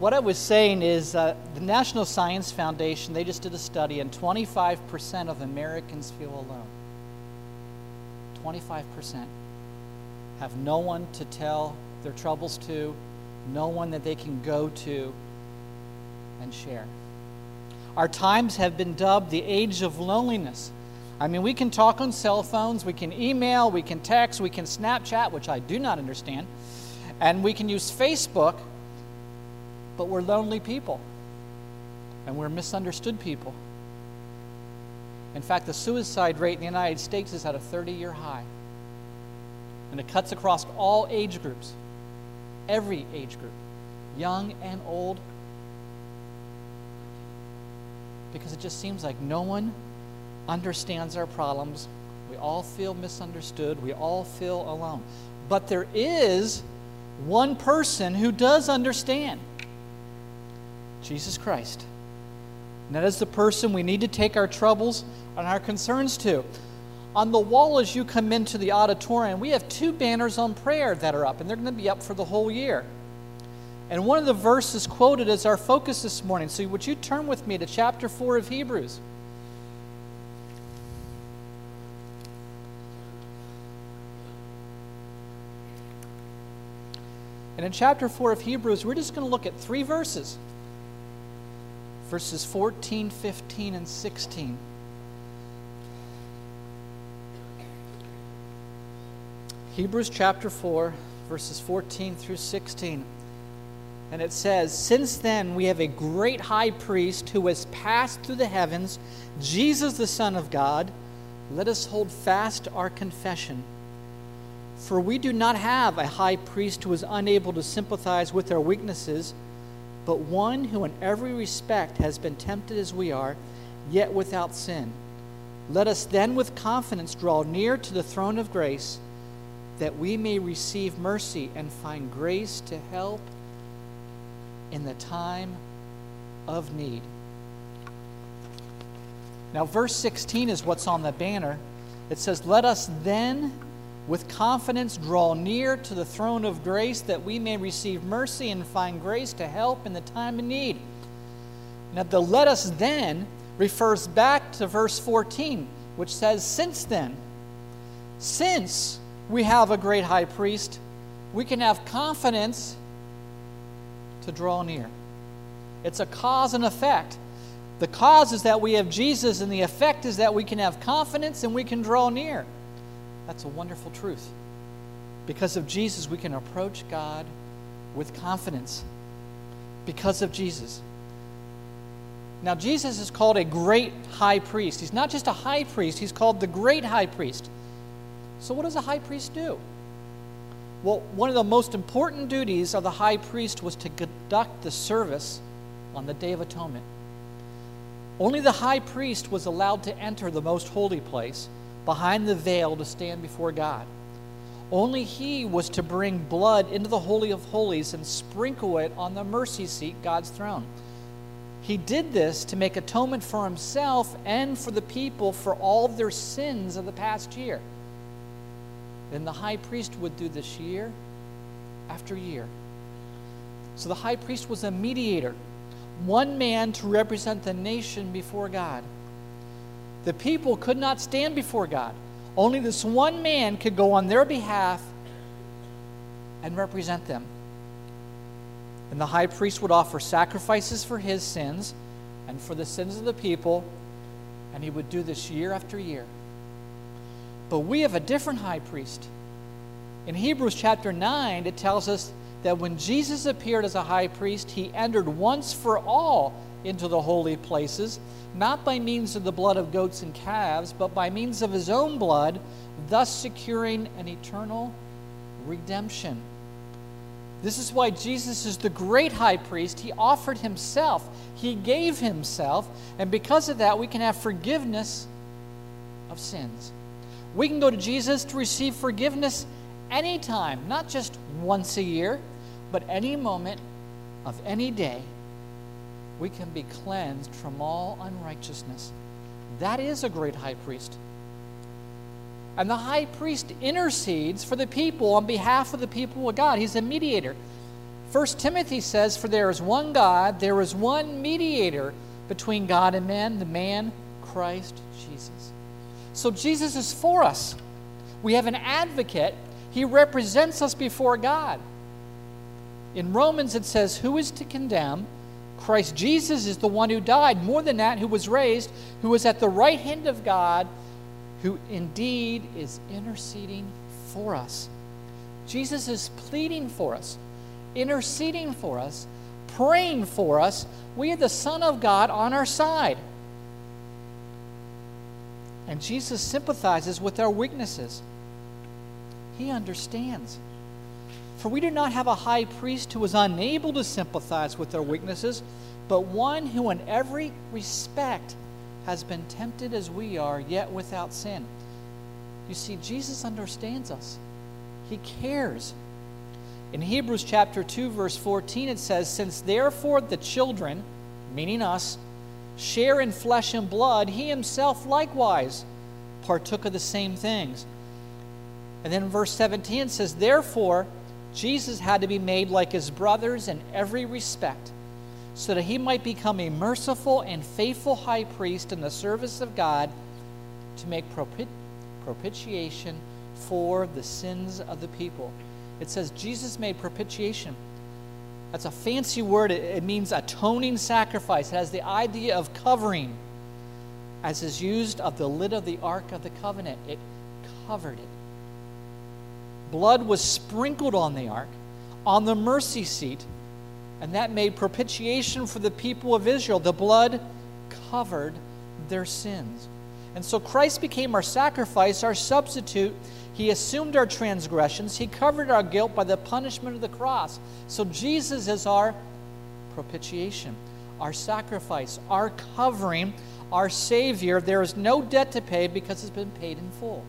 what I was saying is uh, the National Science Foundation, they just did a study, and 25% of Americans feel alone. 25% have no one to tell their troubles to, no one that they can go to and share. Our times have been dubbed the age of loneliness. I mean, we can talk on cell phones, we can email, we can text, we can Snapchat, which I do not understand, and we can use Facebook, but we're lonely people and we're misunderstood people. In fact, the suicide rate in the United States is at a 30 year high. And it cuts across all age groups, every age group, young and old, because it just seems like no one understands our problems. We all feel misunderstood. We all feel alone. But there is one person who does understand Jesus Christ. And that is the person we need to take our troubles and our concerns to. On the wall, as you come into the auditorium, we have two banners on prayer that are up, and they're going to be up for the whole year. And one of the verses quoted is our focus this morning. So, would you turn with me to chapter 4 of Hebrews? And in chapter 4 of Hebrews, we're just going to look at three verses verses 14, 15, and 16. Hebrews chapter 4, verses 14 through 16. And it says, Since then we have a great high priest who has passed through the heavens, Jesus the Son of God. Let us hold fast our confession. For we do not have a high priest who is unable to sympathize with our weaknesses, but one who in every respect has been tempted as we are, yet without sin. Let us then with confidence draw near to the throne of grace, that we may receive mercy and find grace to help in the time of need. Now, verse 16 is what's on the banner. It says, Let us then with confidence draw near to the throne of grace that we may receive mercy and find grace to help in the time of need. Now, the let us then refers back to verse 14, which says, Since then, since we have a great high priest, we can have confidence to draw near. It's a cause and effect. The cause is that we have Jesus, and the effect is that we can have confidence and we can draw near. That's a wonderful truth. Because of Jesus, we can approach God with confidence. Because of Jesus. Now, Jesus is called a great high priest. He's not just a high priest, he's called the great high priest. So, what does a high priest do? Well, one of the most important duties of the high priest was to conduct the service on the Day of Atonement. Only the high priest was allowed to enter the most holy place behind the veil to stand before God. Only he was to bring blood into the Holy of Holies and sprinkle it on the mercy seat, God's throne. He did this to make atonement for himself and for the people for all their sins of the past year. Then the high priest would do this year after year. So the high priest was a mediator, one man to represent the nation before God. The people could not stand before God. Only this one man could go on their behalf and represent them. And the high priest would offer sacrifices for his sins and for the sins of the people, and he would do this year after year. But we have a different high priest. In Hebrews chapter 9, it tells us that when Jesus appeared as a high priest, he entered once for all into the holy places not by means of the blood of goats and calves, but by means of his own blood, thus securing an eternal redemption. This is why Jesus is the great high priest. He offered himself, he gave himself, and because of that, we can have forgiveness of sins. We can go to Jesus to receive forgiveness anytime, not just once a year, but any moment of any day we can be cleansed from all unrighteousness. That is a great high priest. And the high priest intercedes for the people on behalf of the people of God. He's a mediator. 1 Timothy says, For there is one God, there is one mediator between God and men, the man Christ Jesus. So Jesus is for us. We have an advocate, he represents us before God. In Romans, it says, Who is to condemn? Christ Jesus is the one who died. More than that, who was raised, who is at the right hand of God, who indeed is interceding for us. Jesus is pleading for us, interceding for us, praying for us. We have the Son of God on our side. And Jesus sympathizes with our weaknesses. He understands. For we do not have a high priest who is unable to sympathize with our weaknesses, but one who in every respect has been tempted as we are, yet without sin. You see, Jesus understands us, He cares. In Hebrews chapter 2, verse 14, it says, Since therefore the children, meaning us, share in flesh and blood, he himself likewise partook of the same things. And then verse 17 says, Therefore, Jesus had to be made like his brothers in every respect, so that he might become a merciful and faithful high priest in the service of God to make propit- propitiation for the sins of the people. It says Jesus made propitiation. That's a fancy word. It, it means atoning sacrifice. It has the idea of covering, as is used of the lid of the Ark of the Covenant. It covered it. Blood was sprinkled on the ark, on the mercy seat, and that made propitiation for the people of Israel. The blood covered their sins. And so Christ became our sacrifice, our substitute. He assumed our transgressions. He covered our guilt by the punishment of the cross. So Jesus is our propitiation, our sacrifice, our covering, our Savior. There is no debt to pay because it's been paid in full.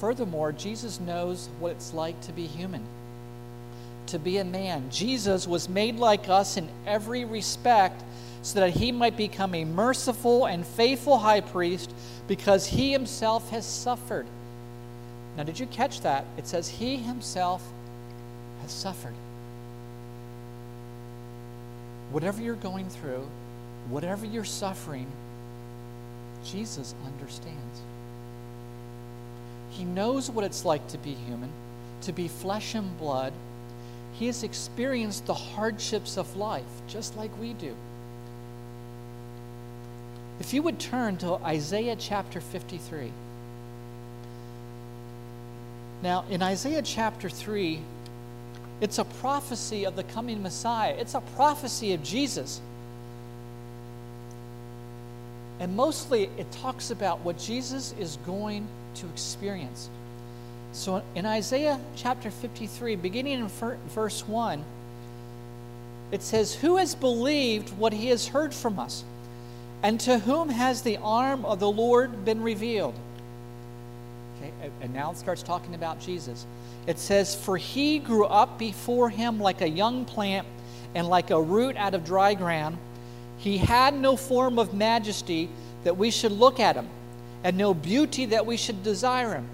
Furthermore, Jesus knows what it's like to be human, to be a man. Jesus was made like us in every respect so that he might become a merciful and faithful high priest because he himself has suffered. Now, did you catch that? It says he himself has suffered. Whatever you're going through, whatever you're suffering, Jesus understands. He knows what it's like to be human, to be flesh and blood. He has experienced the hardships of life, just like we do. If you would turn to Isaiah chapter 53. Now, in Isaiah chapter 3, it's a prophecy of the coming Messiah, it's a prophecy of Jesus. And mostly it talks about what Jesus is going to experience. So in Isaiah chapter 53, beginning in verse 1, it says, Who has believed what he has heard from us? And to whom has the arm of the Lord been revealed? Okay, and now it starts talking about Jesus. It says, For he grew up before him like a young plant and like a root out of dry ground. He had no form of majesty that we should look at him and no beauty that we should desire him.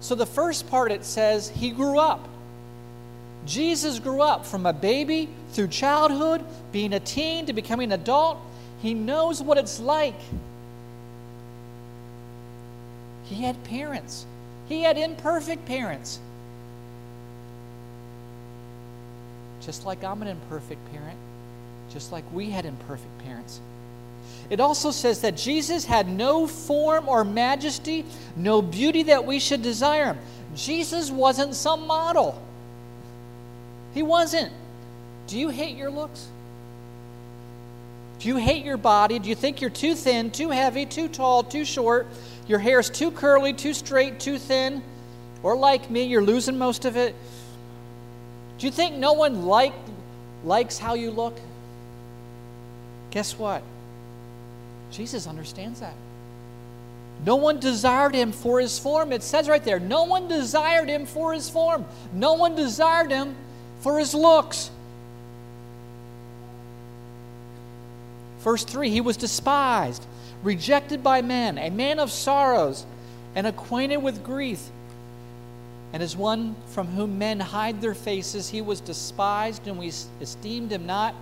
So the first part it says he grew up. Jesus grew up from a baby through childhood, being a teen to becoming an adult. He knows what it's like. He had parents. He had imperfect parents. Just like I'm an imperfect parent, just like we had imperfect parents. It also says that Jesus had no form or majesty, no beauty that we should desire him. Jesus wasn't some model. He wasn't. Do you hate your looks? Do you hate your body? Do you think you're too thin, too heavy, too tall, too short? Your hair's too curly, too straight, too thin? Or like me, you're losing most of it? Do you think no one like, likes how you look? Guess what? Jesus understands that. No one desired him for his form. It says right there, no one desired him for his form. No one desired him for his looks. Verse 3 He was despised, rejected by men, a man of sorrows, and acquainted with grief. And as one from whom men hide their faces, he was despised, and we esteemed him not.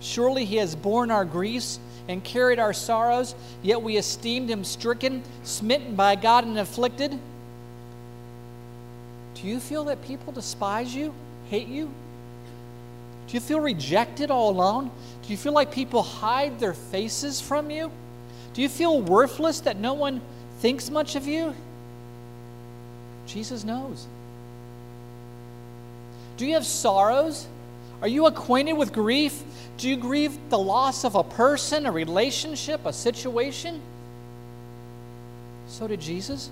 Surely he has borne our griefs and carried our sorrows, yet we esteemed him stricken, smitten by God, and afflicted. Do you feel that people despise you, hate you? Do you feel rejected all alone? Do you feel like people hide their faces from you? Do you feel worthless that no one thinks much of you? Jesus knows. Do you have sorrows? Are you acquainted with grief? Do you grieve the loss of a person, a relationship, a situation? So did Jesus.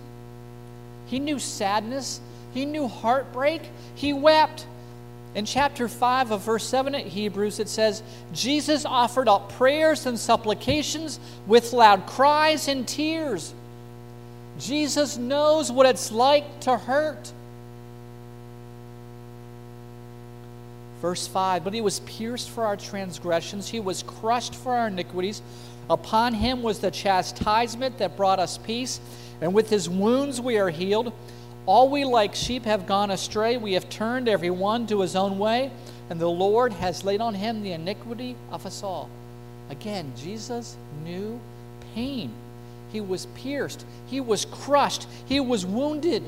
He knew sadness, he knew heartbreak, he wept. In chapter 5 of verse 7 at Hebrews, it says, Jesus offered up prayers and supplications with loud cries and tears. Jesus knows what it's like to hurt. Verse 5 But he was pierced for our transgressions, he was crushed for our iniquities. Upon him was the chastisement that brought us peace, and with his wounds we are healed. All we like sheep have gone astray. We have turned every one to his own way, and the Lord has laid on him the iniquity of us all. Again, Jesus knew pain. He was pierced, he was crushed, he was wounded.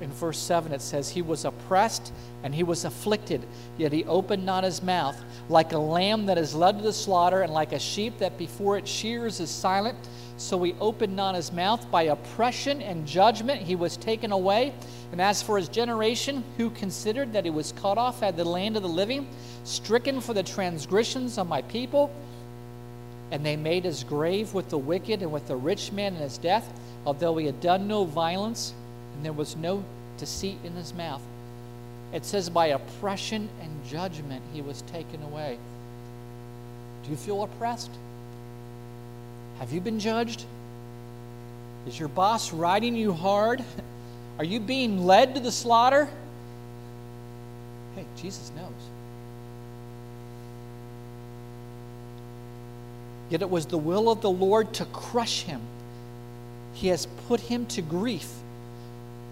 In verse 7, it says, He was oppressed and he was afflicted, yet he opened not his mouth. Like a lamb that is led to the slaughter, and like a sheep that before it shears is silent, so he opened not his mouth. By oppression and judgment he was taken away. And as for his generation, who considered that he was cut off at the land of the living, stricken for the transgressions of my people, and they made his grave with the wicked and with the rich man in his death, although he had done no violence, and there was no deceit in his mouth. It says, by oppression and judgment he was taken away. Do you feel oppressed? Have you been judged? Is your boss riding you hard? Are you being led to the slaughter? Hey, Jesus knows. Yet it was the will of the Lord to crush him. He has put him to grief.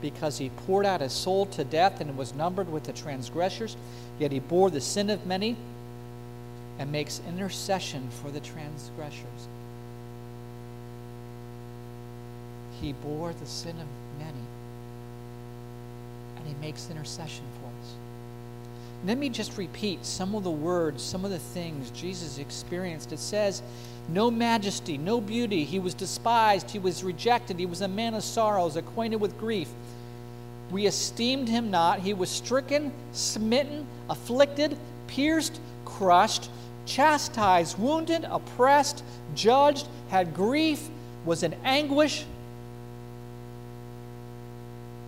because he poured out his soul to death and was numbered with the transgressors. Yet he bore the sin of many and makes intercession for the transgressors. He bore the sin of many, and He makes intercession. Let me just repeat some of the words, some of the things Jesus experienced. It says, No majesty, no beauty. He was despised, he was rejected, he was a man of sorrows, acquainted with grief. We esteemed him not. He was stricken, smitten, afflicted, pierced, crushed, chastised, wounded, oppressed, judged, had grief, was in anguish.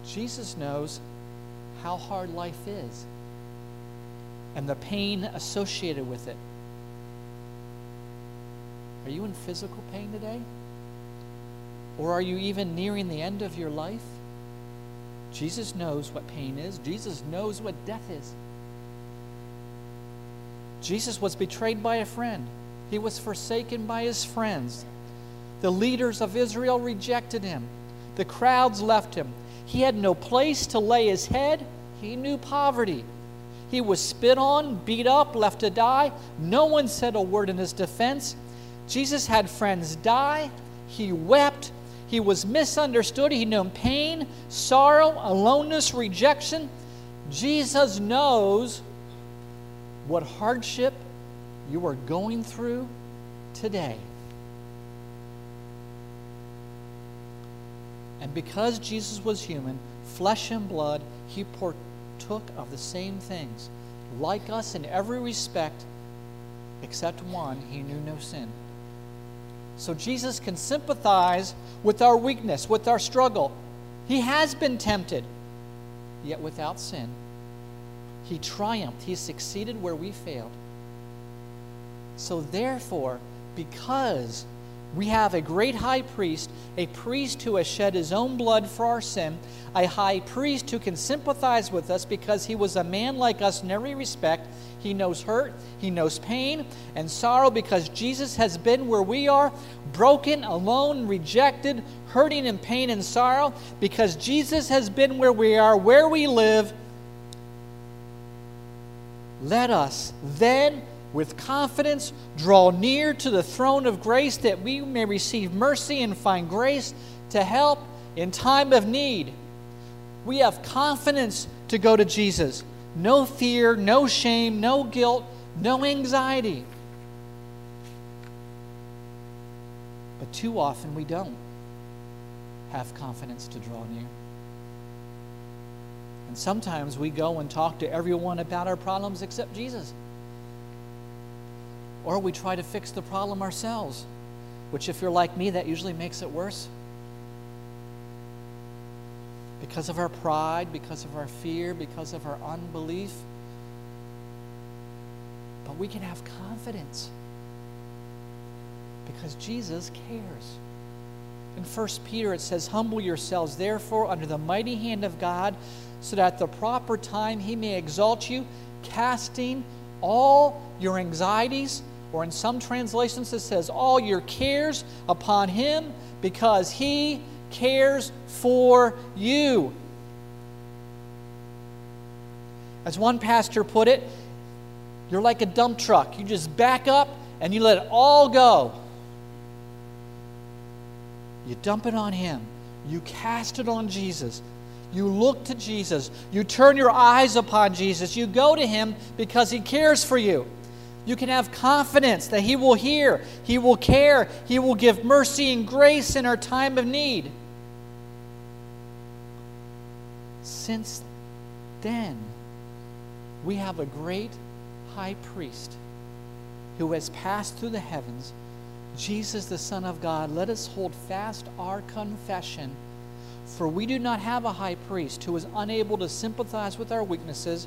Jesus knows how hard life is and the pain associated with it. Are you in physical pain today? Or are you even nearing the end of your life? Jesus knows what pain is, Jesus knows what death is. Jesus was betrayed by a friend, he was forsaken by his friends. The leaders of Israel rejected him, the crowds left him. He had no place to lay his head. He knew poverty. He was spit on, beat up, left to die. No one said a word in his defense. Jesus had friends die. He wept. He was misunderstood. He knew pain, sorrow, aloneness, rejection. Jesus knows what hardship you are going through today. And because Jesus was human, flesh and blood, he partook of the same things. Like us in every respect, except one, he knew no sin. So Jesus can sympathize with our weakness, with our struggle. He has been tempted, yet without sin. He triumphed. He succeeded where we failed. So, therefore, because we have a great high priest, a priest who has shed his own blood for our sin, a high priest who can sympathize with us because he was a man like us in every respect. He knows hurt, he knows pain and sorrow because Jesus has been where we are, broken, alone, rejected, hurting in pain and sorrow, because Jesus has been where we are, where we live. Let us then with confidence draw near to the throne of grace that we may receive mercy and find grace to help in time of need. We have confidence to go to Jesus. No fear, no shame, no guilt, no anxiety. But too often we don't have confidence to draw near. And sometimes we go and talk to everyone about our problems except Jesus. Or we try to fix the problem ourselves, which, if you're like me, that usually makes it worse. Because of our pride, because of our fear, because of our unbelief. But we can have confidence because Jesus cares. In 1 Peter, it says, Humble yourselves, therefore, under the mighty hand of God, so that at the proper time he may exalt you, casting all your anxieties or in some translations, it says, All your cares upon him because he cares for you. As one pastor put it, you're like a dump truck. You just back up and you let it all go. You dump it on him, you cast it on Jesus. You look to Jesus. You turn your eyes upon Jesus. You go to him because he cares for you. You can have confidence that He will hear, He will care, He will give mercy and grace in our time of need. Since then, we have a great high priest who has passed through the heavens, Jesus, the Son of God. Let us hold fast our confession. For we do not have a high priest who is unable to sympathize with our weaknesses,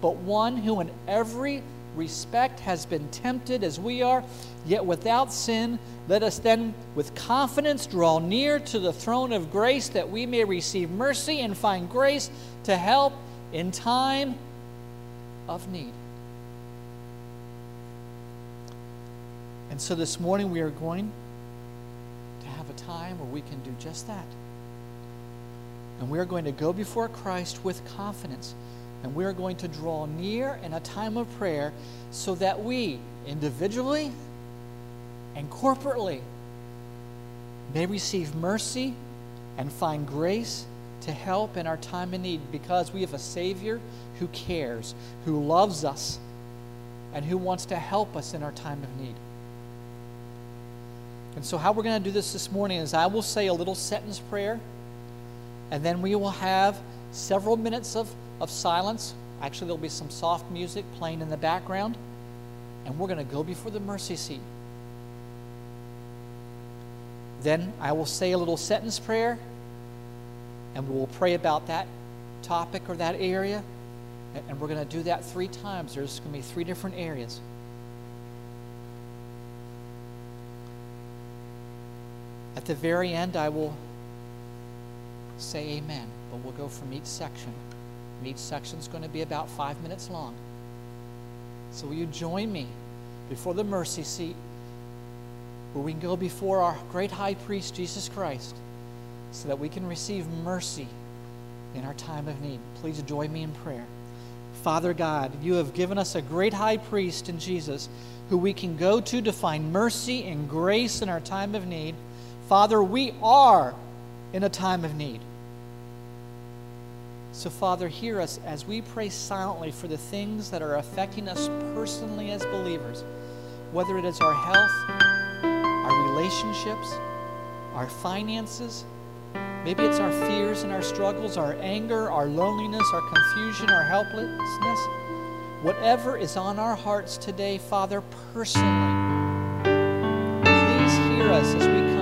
but one who in every respect has been tempted as we are, yet without sin. Let us then with confidence draw near to the throne of grace that we may receive mercy and find grace to help in time of need. And so this morning we are going to have a time where we can do just that. And we are going to go before Christ with confidence. And we are going to draw near in a time of prayer so that we, individually and corporately, may receive mercy and find grace to help in our time of need because we have a Savior who cares, who loves us, and who wants to help us in our time of need. And so, how we're going to do this this morning is I will say a little sentence prayer, and then we will have several minutes of of silence. Actually, there'll be some soft music playing in the background, and we're going to go before the mercy seat. Then I will say a little sentence prayer, and we will pray about that topic or that area. And we're going to do that three times. There's going to be three different areas. At the very end, I will say amen, but we'll go from each section. And each section is going to be about five minutes long. So, will you join me before the mercy seat where we can go before our great high priest, Jesus Christ, so that we can receive mercy in our time of need? Please join me in prayer. Father God, you have given us a great high priest in Jesus who we can go to to find mercy and grace in our time of need. Father, we are in a time of need. So, Father, hear us as we pray silently for the things that are affecting us personally as believers, whether it is our health, our relationships, our finances. Maybe it's our fears and our struggles, our anger, our loneliness, our confusion, our helplessness. Whatever is on our hearts today, Father, personally, please hear us as we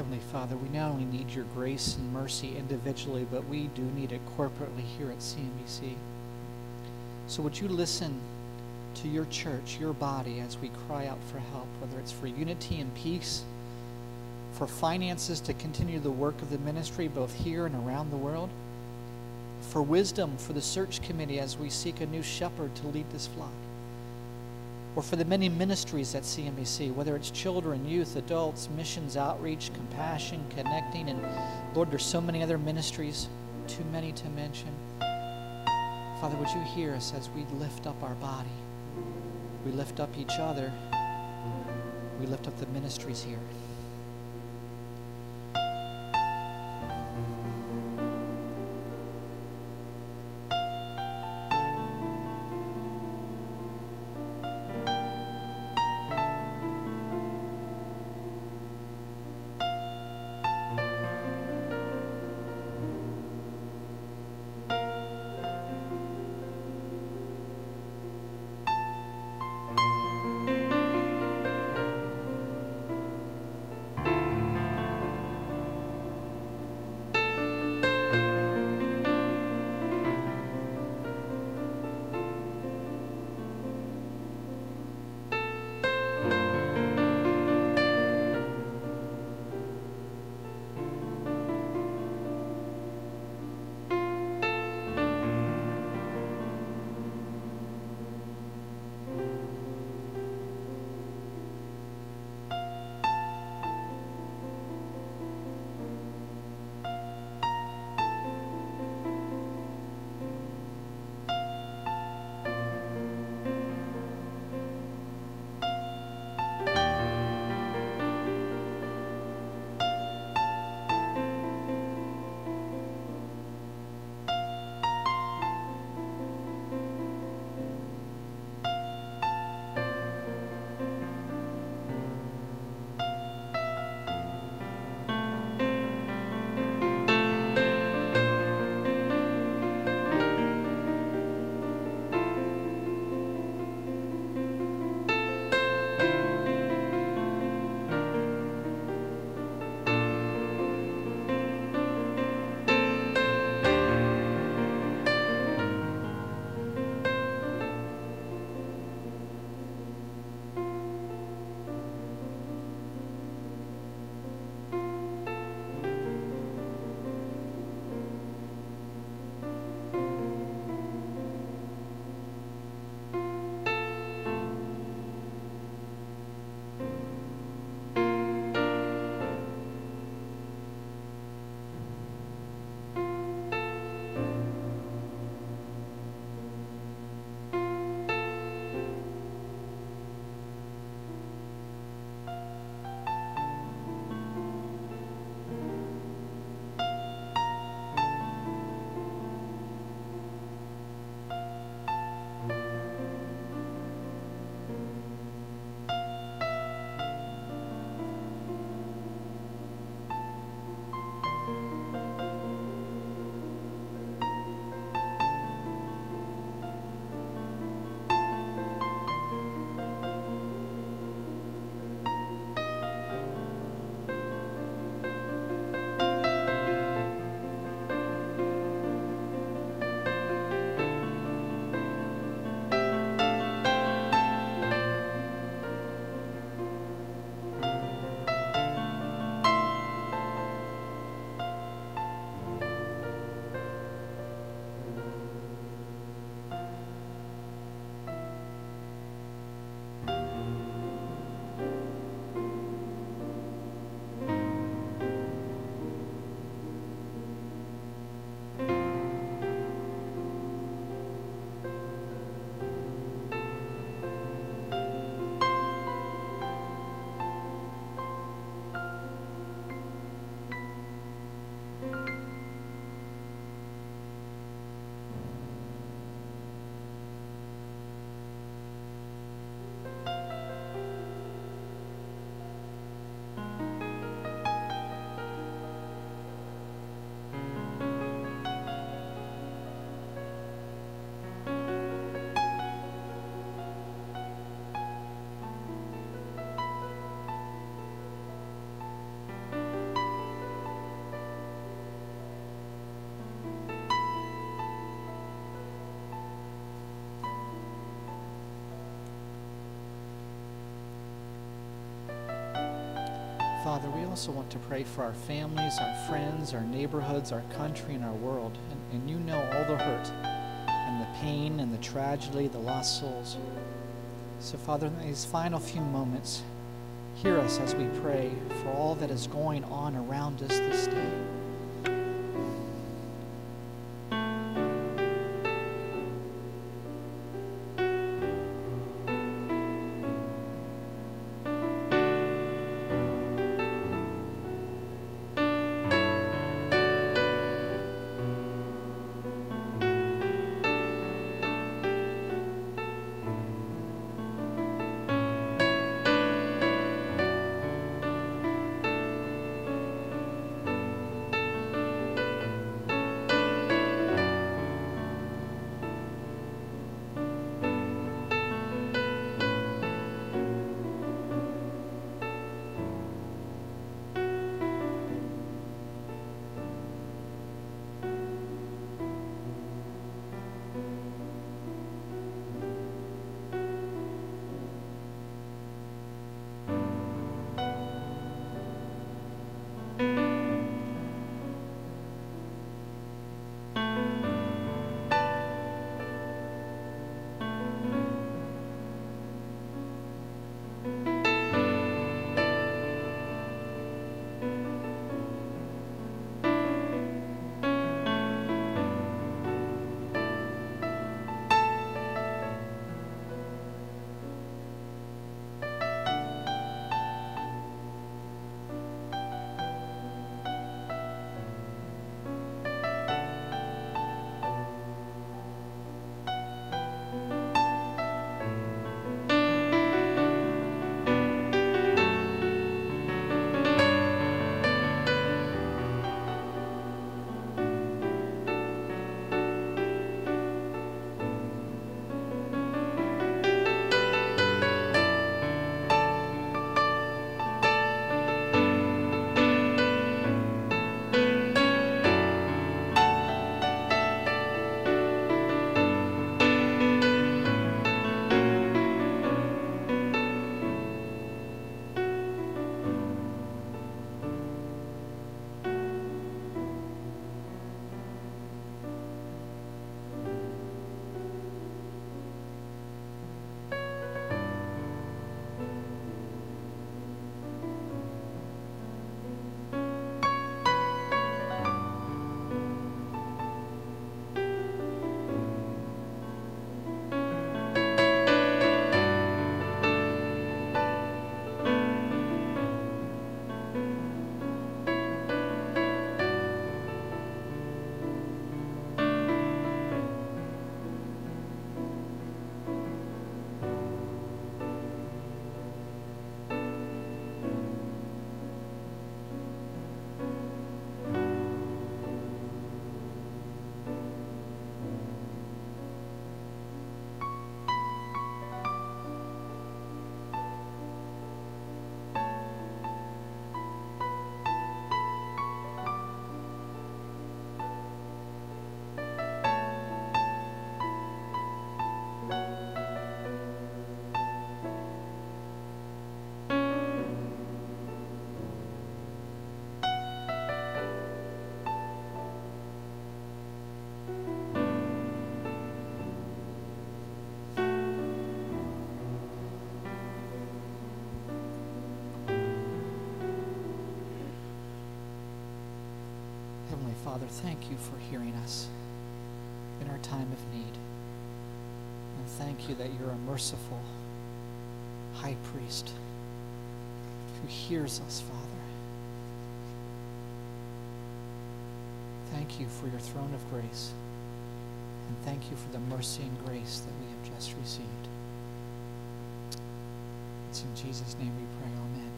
Heavenly Father, we not only need your grace and mercy individually, but we do need it corporately here at CMBC. So would you listen to your church, your body, as we cry out for help, whether it's for unity and peace, for finances to continue the work of the ministry both here and around the world, for wisdom for the search committee as we seek a new shepherd to lead this flock, or for the many ministries at CMBC, whether it's children, youth, adults, missions, outreach, compassion, connecting, and Lord, there's so many other ministries, too many to mention. Father, would you hear us as we lift up our body? We lift up each other. We lift up the ministries here. Father, we also want to pray for our families, our friends, our neighborhoods, our country, and our world. And, and you know all the hurt and the pain and the tragedy, the lost souls. So, Father, in these final few moments, hear us as we pray for all that is going on around us this day. Father, thank you for hearing us in our time of need. And thank you that you're a merciful high priest who hears us, Father. Thank you for your throne of grace. And thank you for the mercy and grace that we have just received. It's in Jesus' name we pray. Amen.